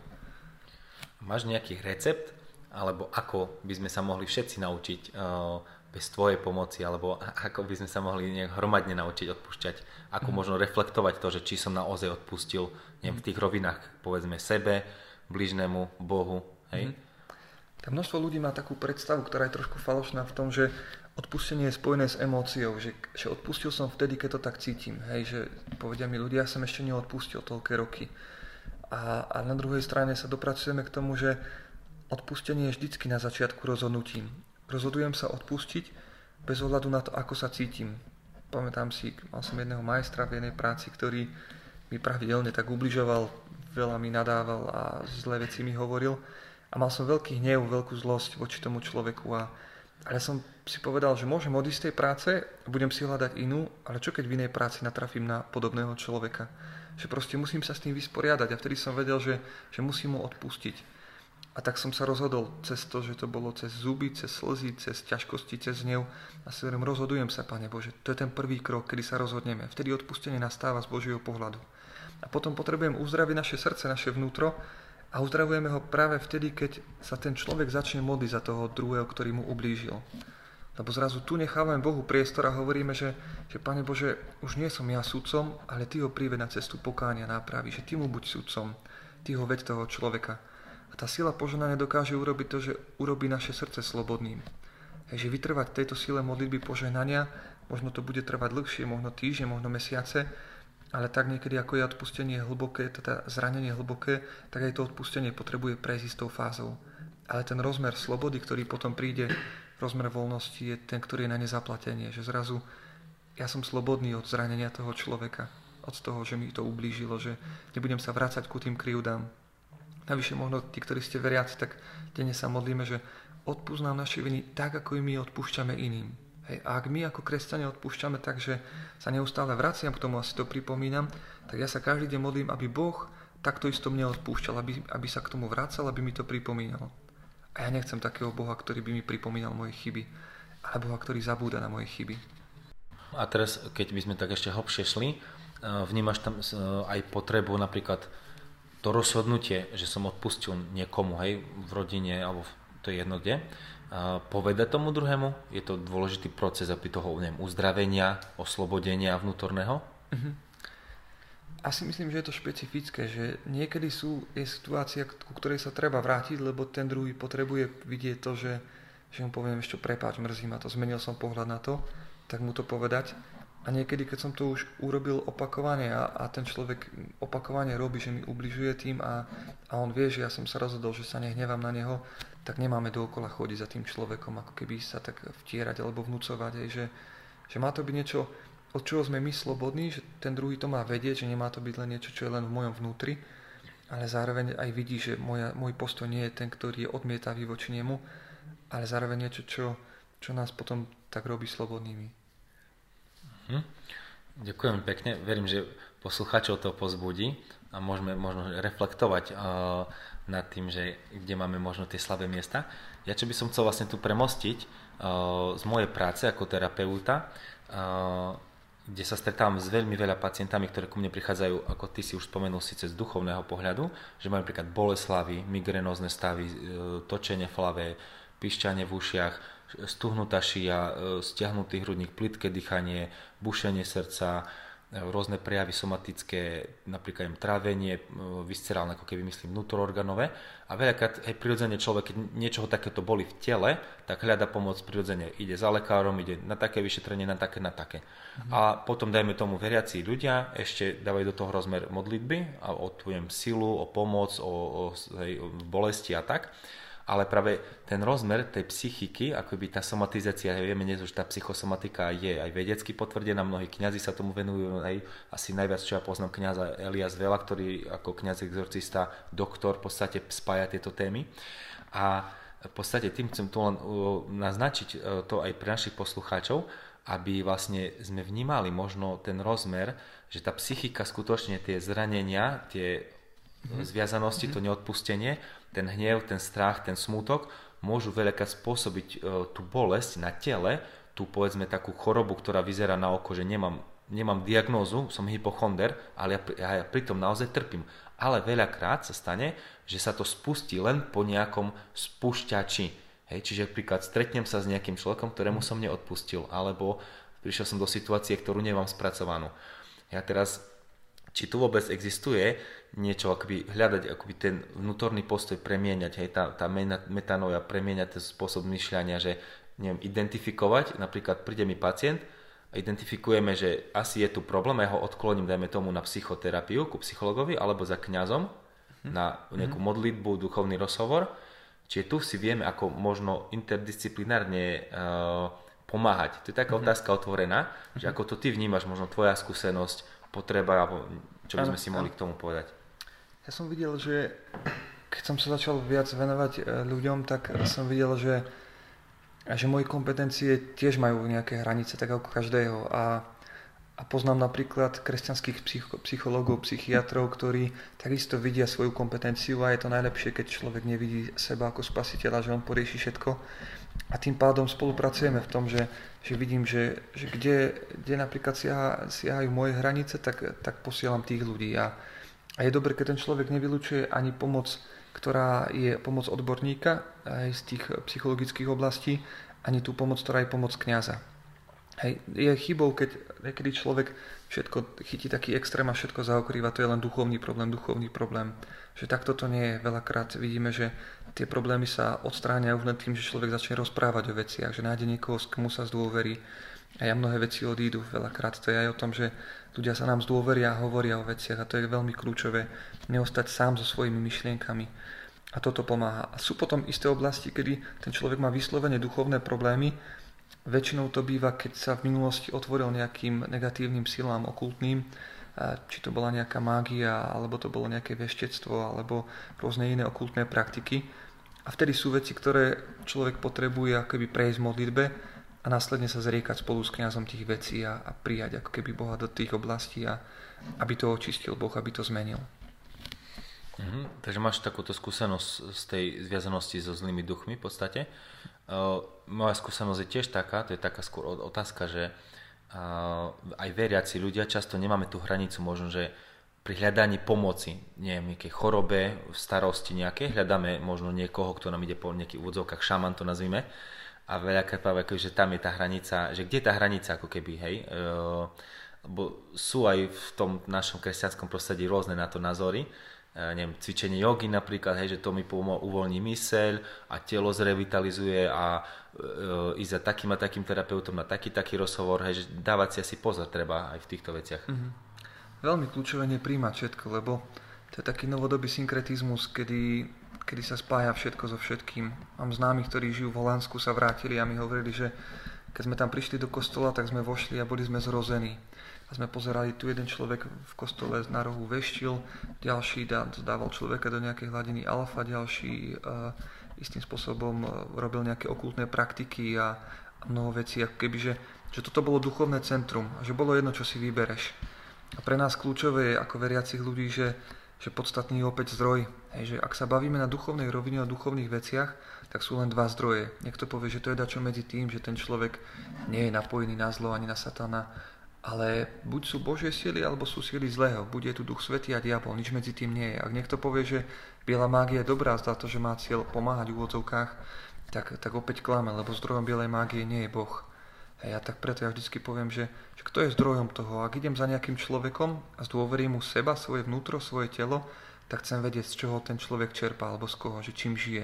Máš nejaký recept, alebo ako by sme sa mohli všetci naučiť uh, bez tvojej pomoci, alebo ako by sme sa mohli nejak hromadne naučiť odpúšťať, ako mm. možno reflektovať to, že či som naozaj odpustil neviem, v tých rovinách, povedzme sebe, bližnému Bohu. Hej? Mm-hmm. Tak množstvo ľudí má takú predstavu, ktorá je trošku falošná v tom, že odpustenie je spojené s emóciou, že, že odpustil som vtedy, keď to tak cítim. Hej, že povedia mi ľudia, ja som ešte neodpustil toľké roky. A, a na druhej strane sa dopracujeme k tomu, že odpustenie je vždycky na začiatku rozhodnutím. Rozhodujem sa odpustiť bez ohľadu na to, ako sa cítim. Pamätám si, mal som jedného majstra v jednej práci, ktorý mi pravidelne tak ubližoval, veľa mi nadával a zlé veci mi hovoril. A mal som veľký hnev, veľkú zlosť voči tomu človeku. A, ale som si povedal, že môžem odísť z tej práce, budem si hľadať inú, ale čo keď v inej práci natrafím na podobného človeka? Že proste musím sa s tým vysporiadať. A vtedy som vedel, že, že musím mu odpustiť. A tak som sa rozhodol cez to, že to bolo cez zuby, cez slzy, cez ťažkosti, cez hnev. A si hovorím, rozhodujem sa, Pane Bože, to je ten prvý krok, kedy sa rozhodneme. Vtedy odpustenie nastáva z Božieho pohľadu. A potom potrebujem uzdraviť naše srdce, naše vnútro a uzdravujeme ho práve vtedy, keď sa ten človek začne modliť za toho druhého, ktorý mu ublížil. Lebo zrazu tu nechávame Bohu priestor a hovoríme, že, že Pane Bože, už nie som ja sudcom, ale Ty ho príve na cestu pokánia, nápravy, že Ty mu buď sudcom, Ty ho veď toho človeka. A tá sila poženania dokáže urobiť to, že urobí naše srdce slobodným. Takže vytrvať tejto sile modlitby požehnania, možno to bude trvať dlhšie, možno týždne, možno mesiace, ale tak niekedy ako je odpustenie hlboké, teda zranenie hlboké, tak aj to odpustenie potrebuje prejsť istou fázou. Ale ten rozmer slobody, ktorý potom príde, rozmer voľnosti je ten, ktorý je na nezaplatenie. Že zrazu ja som slobodný od zranenia toho človeka, od toho, že mi to ublížilo, že nebudem sa vrácať ku tým krivdám. Navyše možno tí, ktorí ste veriaci, tak denne sa modlíme, že odpúsť naše viny tak, ako my odpúšťame iným. Hej, a ak my ako kresťania odpúšťame tak, že sa neustále vraciam k tomu, asi to pripomínam, tak ja sa každý deň modlím, aby Boh takto isto mne odpúšťal, aby, aby sa k tomu vracal, aby mi to pripomínal. A ja nechcem takého Boha, ktorý by mi pripomínal moje chyby. ale Boha, ktorý zabúda na moje chyby. A teraz, keď by sme tak ešte hlbšie šli, e, vnímaš tam e, aj potrebu napríklad to rozhodnutie, že som odpustil niekomu, hej, v rodine alebo to je jedno povedať tomu druhému, je to dôležitý proces aby toho neviem, uzdravenia, oslobodenia vnútorného? Uh-huh. Asi myslím, že je to špecifické, že niekedy sú, je situácia, ku ktorej sa treba vrátiť, lebo ten druhý potrebuje vidieť to, že, že mu poviem ešte prepáč, mrzí ma to, zmenil som pohľad na to, tak mu to povedať. A niekedy, keď som to už urobil opakovane a, a ten človek opakovane robí, že mi ubližuje tým a, a on vie, že ja som sa rozhodol, že sa nehnevám na neho, tak nemáme dookola chodiť za tým človekom, ako keby sa tak vtierať alebo vnúcovať, aj, že, že má to byť niečo, od čoho sme my slobodní, že ten druhý to má vedieť, že nemá to byť len niečo, čo je len v mojom vnútri, ale zároveň aj vidí, že moja, môj postoj nie je ten, ktorý je odmietavý voči nemu, ale zároveň niečo, čo, čo nás potom tak robí slobodnými. Hm. Ďakujem pekne. Verím, že posluchačov to pozbudí a môžeme možno reflektovať uh, nad tým, že kde máme možno tie slabé miesta. Ja čo by som chcel vlastne tu premostiť uh, z mojej práce ako terapeuta, uh, kde sa stretávam s veľmi veľa pacientami, ktoré ku mne prichádzajú, ako ty si už spomenul, síce z duchovného pohľadu, že majú napríklad boleslavy, migrenózne stavy, točenie v hlave, pišťanie v ušiach, stuhnutá šia, stiahnutý hrudník, plitké dýchanie, bušenie srdca, rôzne prejavy somatické, napríklad im trávenie, e, viscerálne, ako keby myslím vnútororganové. A veľakrát aj prirodzene človek, keď niečoho takéto boli v tele, tak hľada pomoc prirodzene. Ide za lekárom, ide na také vyšetrenie, na také, na také. Mhm. A potom dajme tomu veriaci ľudia, ešte dávajú do toho rozmer modlitby a o silu, o pomoc, o, o, o bolesti a tak ale práve ten rozmer tej psychiky, akoby tá somatizácia, vieme dnes už tá psychosomatika je aj vedecky potvrdená, mnohí kňazi sa tomu venujú, aj asi najviac, čo ja poznám kňaza Elias Vela, ktorý ako kňaz exorcista, doktor v podstate spája tieto témy. A v podstate tým chcem tu len naznačiť e, to aj pre našich poslucháčov, aby vlastne sme vnímali možno ten rozmer, že tá psychika skutočne tie zranenia, tie mm. zviazanosti, mm. to neodpustenie, ten hnev, ten strach, ten smútok môžu veľakrát spôsobiť e, tú bolesť na tele, tú povedzme takú chorobu, ktorá vyzerá na oko, že nemám, nemám diagnózu, som hypochonder, ale ja, ja pritom naozaj trpím. Ale veľakrát sa stane, že sa to spustí len po nejakom spúšťači. Hej, čiže príklad stretnem sa s nejakým človekom, ktorému som neodpustil, alebo prišiel som do situácie, ktorú nemám spracovanú. Ja teraz, či tu vôbec existuje niečo akoby hľadať, akoby ten vnútorný postoj premieňať, hej, tá, tá metanoja, premieňať ten spôsob myšľania, že neviem, identifikovať, napríklad príde mi pacient a identifikujeme, že asi je tu problém, ja ho odkloním, dajme tomu na psychoterapiu, ku psychologovi, alebo za kňazom, hm. na nejakú hm. modlitbu, duchovný rozhovor, čiže tu si vieme, ako možno interdisciplinárne uh, pomáhať. To je taká mm-hmm. otázka otvorená, že ako to ty vnímaš, možno tvoja skúsenosť, potreba, alebo čo by sme si mohli k tomu povedať. Ja som videl, že keď som sa začal viac venovať e, ľuďom, tak som videl, že, že moje kompetencie tiež majú nejaké hranice, tak ako každého. A, a poznám napríklad kresťanských psycho, psychológov, psychiatrov, ktorí takisto vidia svoju kompetenciu a je to najlepšie, keď človek nevidí seba ako spasiteľa, že on porieši všetko. A tým pádom spolupracujeme v tom, že, že vidím, že, že kde, kde napríklad siaha, siahajú moje hranice, tak, tak posielam tých ľudí. A, a je dobré, keď ten človek nevylučuje ani pomoc, ktorá je pomoc odborníka aj z tých psychologických oblastí, ani tú pomoc, ktorá je pomoc kňaza. Hej, je chybou, keď niekedy človek všetko chytí taký extrém a všetko zaokrýva, to je len duchovný problém, duchovný problém. Že takto to nie je. Veľakrát vidíme, že tie problémy sa odstráňajú len tým, že človek začne rozprávať o veciach, že nájde niekoho, s komu sa zdôverí. A ja mnohé veci odídu. Veľakrát to je aj o tom, že ľudia sa nám zdôveria a hovoria o veciach a to je veľmi kľúčové. Neostať sám so svojimi myšlienkami. A toto pomáha. A sú potom isté oblasti, kedy ten človek má vyslovene duchovné problémy. Väčšinou to býva, keď sa v minulosti otvoril nejakým negatívnym silám okultným, či to bola nejaká mágia, alebo to bolo nejaké veštectvo, alebo rôzne iné okultné praktiky. A vtedy sú veci, ktoré človek potrebuje akoby prejsť v modlitbe a následne sa zriekať spolu s kňazom tých vecí a, a prijať ako keby Boha do tých oblastí a aby to očistil Boh, aby to zmenil. Mm-hmm. Takže máš takúto skúsenosť z tej zviazanosti so zlými duchmi v podstate. Moja skúsenosť je tiež taká, to je taká skôr otázka, že aj veriaci ľudia často nemáme tú hranicu možno, že pri hľadaní pomoci, neviem, nejakej chorobe, starosti nejaké, hľadáme možno niekoho, kto nám ide po nejakých úvodzovkách, šaman to nazvime, a veľakrát práve že tam je tá hranica, že kde je tá hranica ako keby, hej, lebo sú aj v tom našom kresťanskom prostredí rôzne na to názory, neviem, cvičenie jogy napríklad, hej, že to mi pomo- uvoľní myseľ a telo zrevitalizuje a uh, ísť za takým a takým terapeutom na taký taký rozhovor, hej, že dávať si asi pozor treba aj v týchto veciach. Mm-hmm veľmi kľúčové nepríjmať všetko, lebo to je taký novodobý synkretizmus, kedy, kedy sa spája všetko so všetkým. Mám známych, ktorí žijú v Holandsku, sa vrátili a mi hovorili, že keď sme tam prišli do kostola, tak sme vošli a boli sme zrození. A sme pozerali, tu jeden človek v kostole na rohu veštil, ďalší dával človeka do nejakej hladiny alfa, ďalší uh, istým spôsobom uh, robil nejaké okultné praktiky a mnoho vecí, ako keby, že, že toto bolo duchovné centrum a že bolo jedno, čo si vybereš. A pre nás kľúčové je ako veriacich ľudí, že, že podstatný je opäť zdroj. Hej, že ak sa bavíme na duchovnej rovine o duchovných veciach, tak sú len dva zdroje. Niekto povie, že to je dačo medzi tým, že ten človek nie je napojený na zlo ani na satana, ale buď sú Božie sily, alebo sú sily zlého. Buď je tu duch svetý a diabol, nič medzi tým nie je. Ak niekto povie, že biela mágia je dobrá za to, že má cieľ pomáhať v úvodzovkách, tak, tak opäť klame, lebo zdrojom bielej mágie nie je Boh. A ja tak preto ja vždycky poviem, že, že kto je zdrojom toho. Ak idem za nejakým človekom a zdôverím mu seba, svoje vnútro, svoje telo, tak chcem vedieť, z čoho ten človek čerpá, alebo z koho, že čím žije.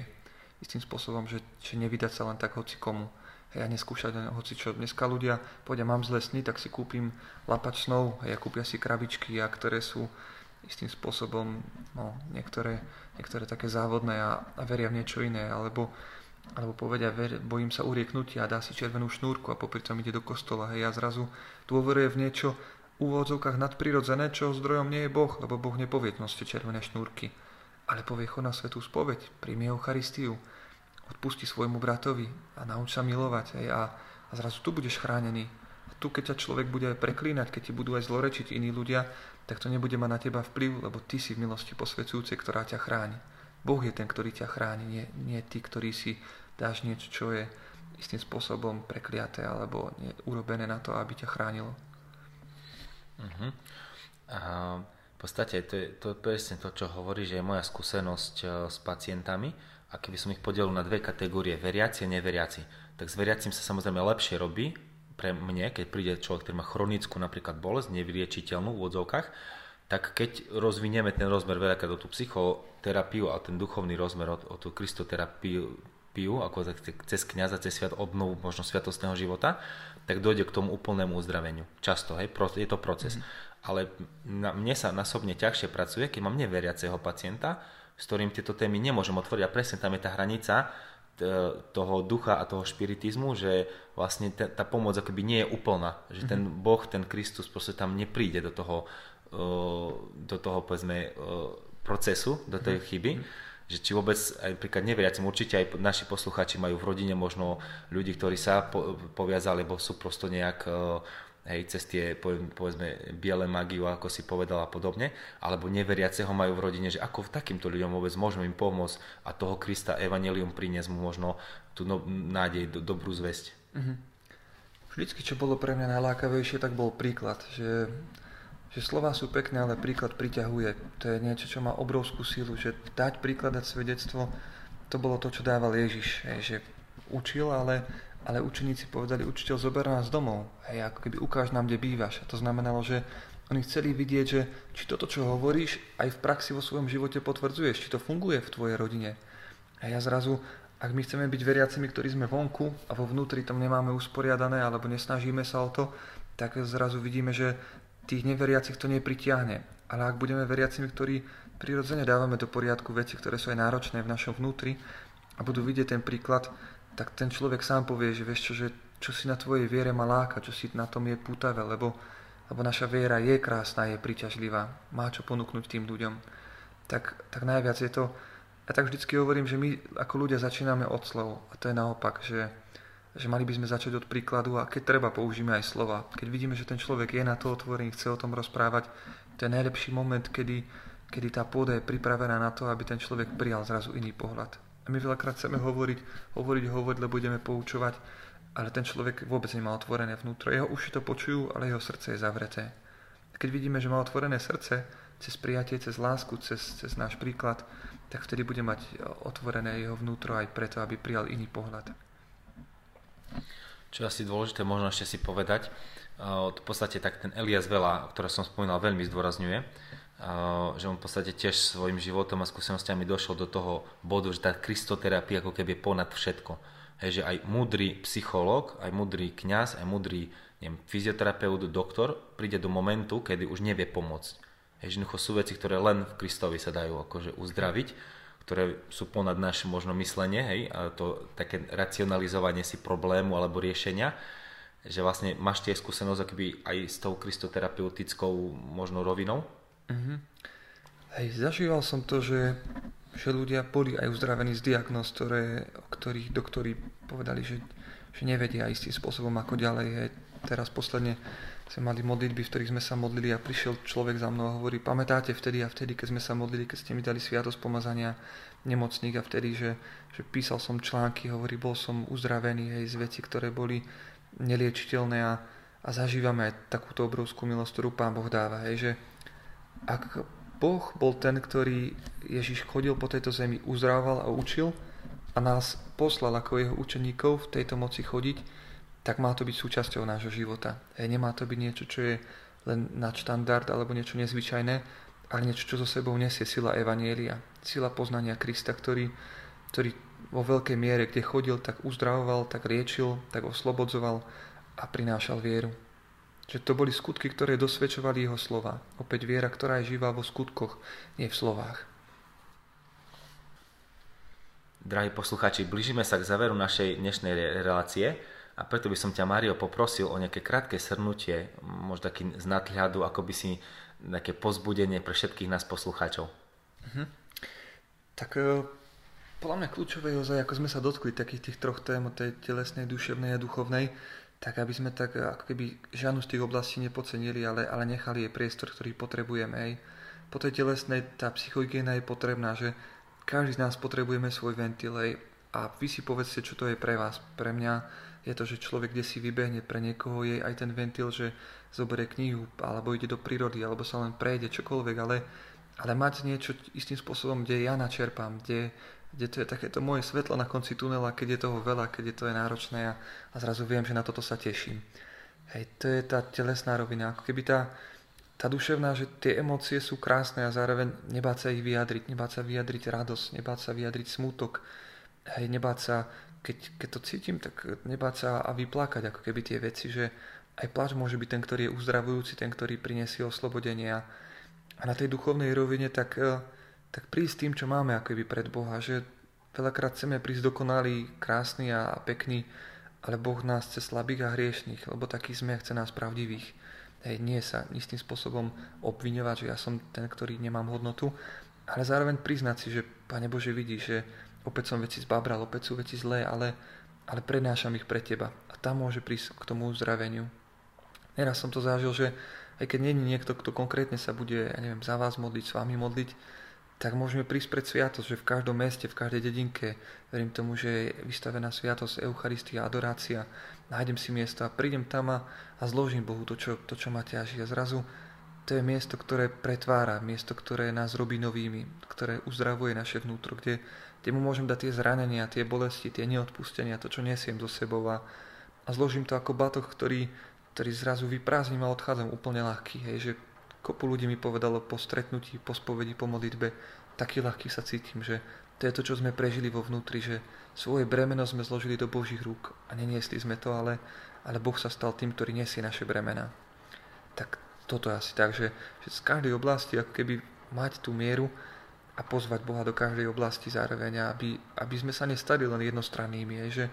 Istým spôsobom, že, že nevydať sa len tak hoci komu. Ja neskúšať hoci čo. Dneska ľudia povedia, mám zlé sny, tak si kúpim lapač snov, ja kúpia si krabičky, a ktoré sú istým spôsobom, no, niektoré, niektoré také závodné a, a veria v niečo iné, alebo alebo povedia, ver, bojím sa urieknutia a dá si červenú šnúrku a popri tom ide do kostola. Hej, a zrazu dôveruje v niečo v úvodzovkách nadprirodzené, čo zdrojom nie je Boh, lebo Boh nepovie, noste červené šnúrky. Ale povie, chod na svetú spoveď, príjmi Eucharistiu, odpusti svojmu bratovi a nauč sa milovať. Hej, a, a zrazu tu budeš chránený. A tu, keď ťa človek bude preklínať, keď ti budú aj zlorečiť iní ľudia, tak to nebude mať na teba vplyv, lebo ty si v milosti posvedzujúcej, ktorá ťa chráni. Boh je ten, ktorý ťa chráni, nie, nie ty, ktorý si dáš niečo, čo je istým spôsobom prekliaté alebo nie, urobené na to, aby ťa chránilo. Uh-huh. A v podstate to je, to je presne to, čo hovorí, že je moja skúsenosť e, s pacientami a keby som ich podelil na dve kategórie, veriaci a neveriaci, tak s veriacim sa samozrejme lepšie robí pre mne, keď príde človek, ktorý má chronickú napríklad bolesť, nevyliečiteľnú v odzovkách, tak keď rozvinieme ten rozmer veľakrát o tú psychoterapiu a ten duchovný rozmer o, o tú kristoterapiu, pijú, ako cez kniaza, cez sviat, obnovu možno sviatostného života, tak dojde k tomu úplnému uzdraveniu. Často, hej, je to proces. Mm-hmm. Ale na, mne sa nasobne ťažšie pracuje, keď mám neveriaceho pacienta, s ktorým tieto témy nemôžem otvoriť a presne tam je tá hranica toho ducha a toho špiritizmu, že vlastne tá, tá pomoc akoby nie je úplná, že ten mm-hmm. Boh, ten Kristus proste tam nepríde do toho do toho povedzme procesu, do tej mhm. chyby. Že či vôbec aj napríklad neveriacim, určite aj naši posluchači majú v rodine možno ľudí, ktorí sa po, poviazali, lebo sú prosto nejak hej, cez tie povedzme biele magiu, ako si povedal a podobne, alebo neveriaceho majú v rodine, že ako takýmto ľuďom vôbec môžeme im pomôcť a toho Krista Evangelium priniesť mu možno tú no, nádej, do, dobrú zväzť. Mm-hmm. Vždycky, čo bolo pre mňa najlákavejšie, tak bol príklad, že že slova sú pekné, ale príklad priťahuje. To je niečo, čo má obrovskú sílu, že dať príkladať svedectvo, to bolo to, čo dával Ježiš, hej, že učil, ale, ale učeníci povedali, učiteľ, zober nás domov, hej, ako keby ukáž nám, kde bývaš. A to znamenalo, že oni chceli vidieť, že či toto, čo hovoríš, aj v praxi vo svojom živote potvrdzuješ, či to funguje v tvojej rodine. A ja zrazu, ak my chceme byť veriacimi, ktorí sme vonku a vo vnútri tam nemáme usporiadané alebo nesnažíme sa o to, tak zrazu vidíme, že tých neveriacich to nepritiahne. Ale ak budeme veriacimi, ktorí prirodzene dávame do poriadku veci, ktoré sú aj náročné v našom vnútri a budú vidieť ten príklad, tak ten človek sám povie, že vieš čo, že čo si na tvojej viere má láka, čo si na tom je pútavé, lebo, lebo naša viera je krásna, je príťažlivá, má čo ponúknuť tým ľuďom. Tak, tak najviac je to, ja tak vždycky hovorím, že my ako ľudia začíname od slov a to je naopak, že že mali by sme začať od príkladu a keď treba, použijeme aj slova. Keď vidíme, že ten človek je na to otvorený, chce o tom rozprávať, to je najlepší moment, kedy, kedy tá pôda je pripravená na to, aby ten človek prijal zrazu iný pohľad. A my veľakrát chceme hovoriť, hovoriť, hovoriť, lebo budeme poučovať, ale ten človek vôbec nemá otvorené vnútro. Jeho uši to počujú, ale jeho srdce je zavreté. Keď vidíme, že má otvorené srdce, cez prijatie, cez lásku, cez, cez náš príklad, tak vtedy bude mať otvorené jeho vnútro aj preto, aby prijal iný pohľad. Čo je asi dôležité možno ešte si povedať, v podstate tak ten Elias Vela, ktorý som spomínal, veľmi zdôrazňuje, že on v podstate tiež svojim životom a skúsenostiami došiel do toho bodu, že tá kristoterapia ako keby je ponad všetko. Hej, že aj múdry psychológ, aj múdry kňaz, aj múdry neviem, fyzioterapeut, doktor príde do momentu, kedy už nevie pomôcť. Hej, že sú veci, ktoré len v Kristovi sa dajú akože uzdraviť, ktoré sú ponad naše možno myslenie, hej, a to také racionalizovanie si problému alebo riešenia že vlastne máš tie skúsenosť aj s tou kristoterapeutickou možno rovinou? Mm-hmm. Hej, zažíval som to, že, že ľudia boli aj uzdravení z diagnóz, ktoré, o ktorých doktori povedali, že, že nevedia istým spôsobom ako ďalej. Hej. Teraz posledne sme mali modlitby, v ktorých sme sa modlili a prišiel človek za mnou a hovorí, pamätáte vtedy a vtedy, keď sme sa modlili, keď ste mi dali sviatosť pomazania nemocník a vtedy, že, že písal som články, hovorí, bol som uzdravený hej, z veci, ktoré boli neliečiteľné a, a zažívame aj takúto obrovskú milosť, ktorú Pán Boh dáva. Hej, že ak Boh bol ten, ktorý Ježiš chodil po tejto zemi, uzdravoval a učil a nás poslal ako jeho učeníkov v tejto moci chodiť, tak má to byť súčasťou nášho života. Hej, nemá to byť niečo, čo je len nadštandard alebo niečo nezvyčajné, ale niečo, čo so sebou nesie sila Evanielia, sila poznania Krista, ktorý, ktorý vo veľkej miere, kde chodil, tak uzdravoval, tak liečil, tak oslobodzoval a prinášal vieru. Že to boli skutky, ktoré dosvedčovali jeho slova. Opäť viera, ktorá je živá vo skutkoch, nie v slovách. Drahí posluchači, blížime sa k záveru našej dnešnej relácie a preto by som ťa, Mário, poprosil o nejaké krátke shrnutie, možno taký z nadhľadu, ako by si nejaké pozbudenie pre všetkých nás poslucháčov. Mhm. Tak e, podľa mňa kľúčové je ako sme sa dotkli takých tých troch tém, tej telesnej, duševnej a duchovnej, tak aby sme tak ako keby žiadnu z tých oblastí nepocenili, ale, ale nechali jej priestor, ktorý potrebujeme. Aj. Po tej telesnej tá psychohygiena je potrebná, že každý z nás potrebujeme svoj ventil aj, a vy si povedzte, čo to je pre vás. Pre mňa je to, že človek kde si vybehne, pre niekoho je aj ten ventil, že zoberie knihu, alebo ide do prírody, alebo sa len prejde, čokoľvek, ale, ale mať niečo istým spôsobom, kde ja načerpám, kde, kde to je takéto moje svetlo na konci tunela, keď je toho veľa, keď je to je náročné a, a zrazu viem, že na toto sa teším. Hej, to je tá telesná rovina, ako keby tá, tá duševná, že tie emócie sú krásne a zároveň nebáť sa ich vyjadriť, nebáť sa vyjadriť radosť, nebáť sa vyjadriť smutok, hej, nebáť sa, keď, keď to cítim, tak nebáť sa a vyplakať ako keby tie veci, že aj pláč môže byť ten, ktorý je uzdravujúci, ten, ktorý prinesie oslobodenie a, a na tej duchovnej rovine tak eh, tak prísť tým, čo máme akoby pred Boha, že veľakrát chceme prísť dokonalý, krásny a pekný, ale Boh nás chce slabých a hriešných, lebo taký sme chce nás pravdivých. Hej, nie sa istým spôsobom obviňovať, že ja som ten, ktorý nemám hodnotu, ale zároveň priznať si, že Pane Bože vidí, že opäť som veci zbabral, opäť sú veci zlé, ale, ale prenášam ich pre Teba. A tam môže prísť k tomu uzdraveniu. Neraz som to zažil, že aj keď není niekto, kto konkrétne sa bude, ja neviem, za vás modliť, s vami modliť, tak môžeme prísť pred sviatosť, že v každom meste, v každej dedinke, verím tomu, že je vystavená sviatosť, Eucharistia, adorácia, nájdem si miesto a prídem tam a, a zložím Bohu to čo, to, čo ma ťaží. A zrazu to je miesto, ktoré pretvára, miesto, ktoré nás robí novými, ktoré uzdravuje naše vnútro, kde, kde mu môžem dať tie zranenia, tie bolesti, tie neodpustenia, to, čo nesiem do sebou a, a zložím to ako batoh, ktorý, ktorý zrazu vyprázdnim a odchádzam úplne ľahký, hej, že Kopu ľudí mi povedalo po stretnutí, po spovedi, po modlitbe, taký ľahký sa cítim, že to je to, čo sme prežili vo vnútri, že svoje bremeno sme zložili do Božích rúk a neniesli sme to, ale, ale Boh sa stal tým, ktorý nesie naše bremena. Tak toto je asi tak, že, že z každej oblasti ako keby mať tú mieru a pozvať Boha do každej oblasti zároveň, aby, aby sme sa nestali len jednostrannými, je, že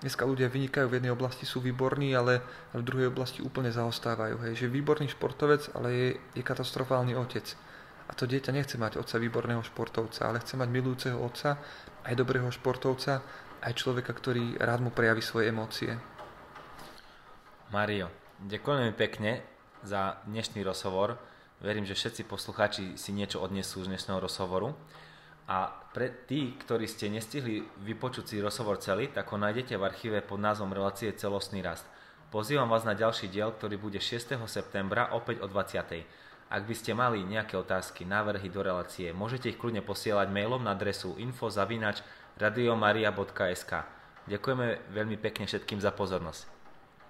Dneska ľudia vynikajú v jednej oblasti, sú výborní, ale v druhej oblasti úplne zaostávajú. Hej. Že výborný športovec, ale je, je katastrofálny otec. A to dieťa nechce mať otca výborného športovca, ale chce mať milujúceho otca, aj dobrého športovca, aj človeka, ktorý rád mu prejaví svoje emócie. Mario, ďakujem pekne za dnešný rozhovor, Verím, že všetci poslucháči si niečo odnesú z dnešného rozhovoru. A pre tí, ktorí ste nestihli vypočuť si rozhovor celý, tak ho nájdete v archíve pod názvom relácie Celostný rast. Pozývam vás na ďalší diel, ktorý bude 6. septembra opäť o 20. Ak by ste mali nejaké otázky, návrhy do relácie, môžete ich kľudne posielať mailom na adresu info.radiomaria.sk Ďakujeme veľmi pekne všetkým za pozornosť.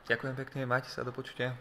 Ďakujem pekne, majte sa do počutia.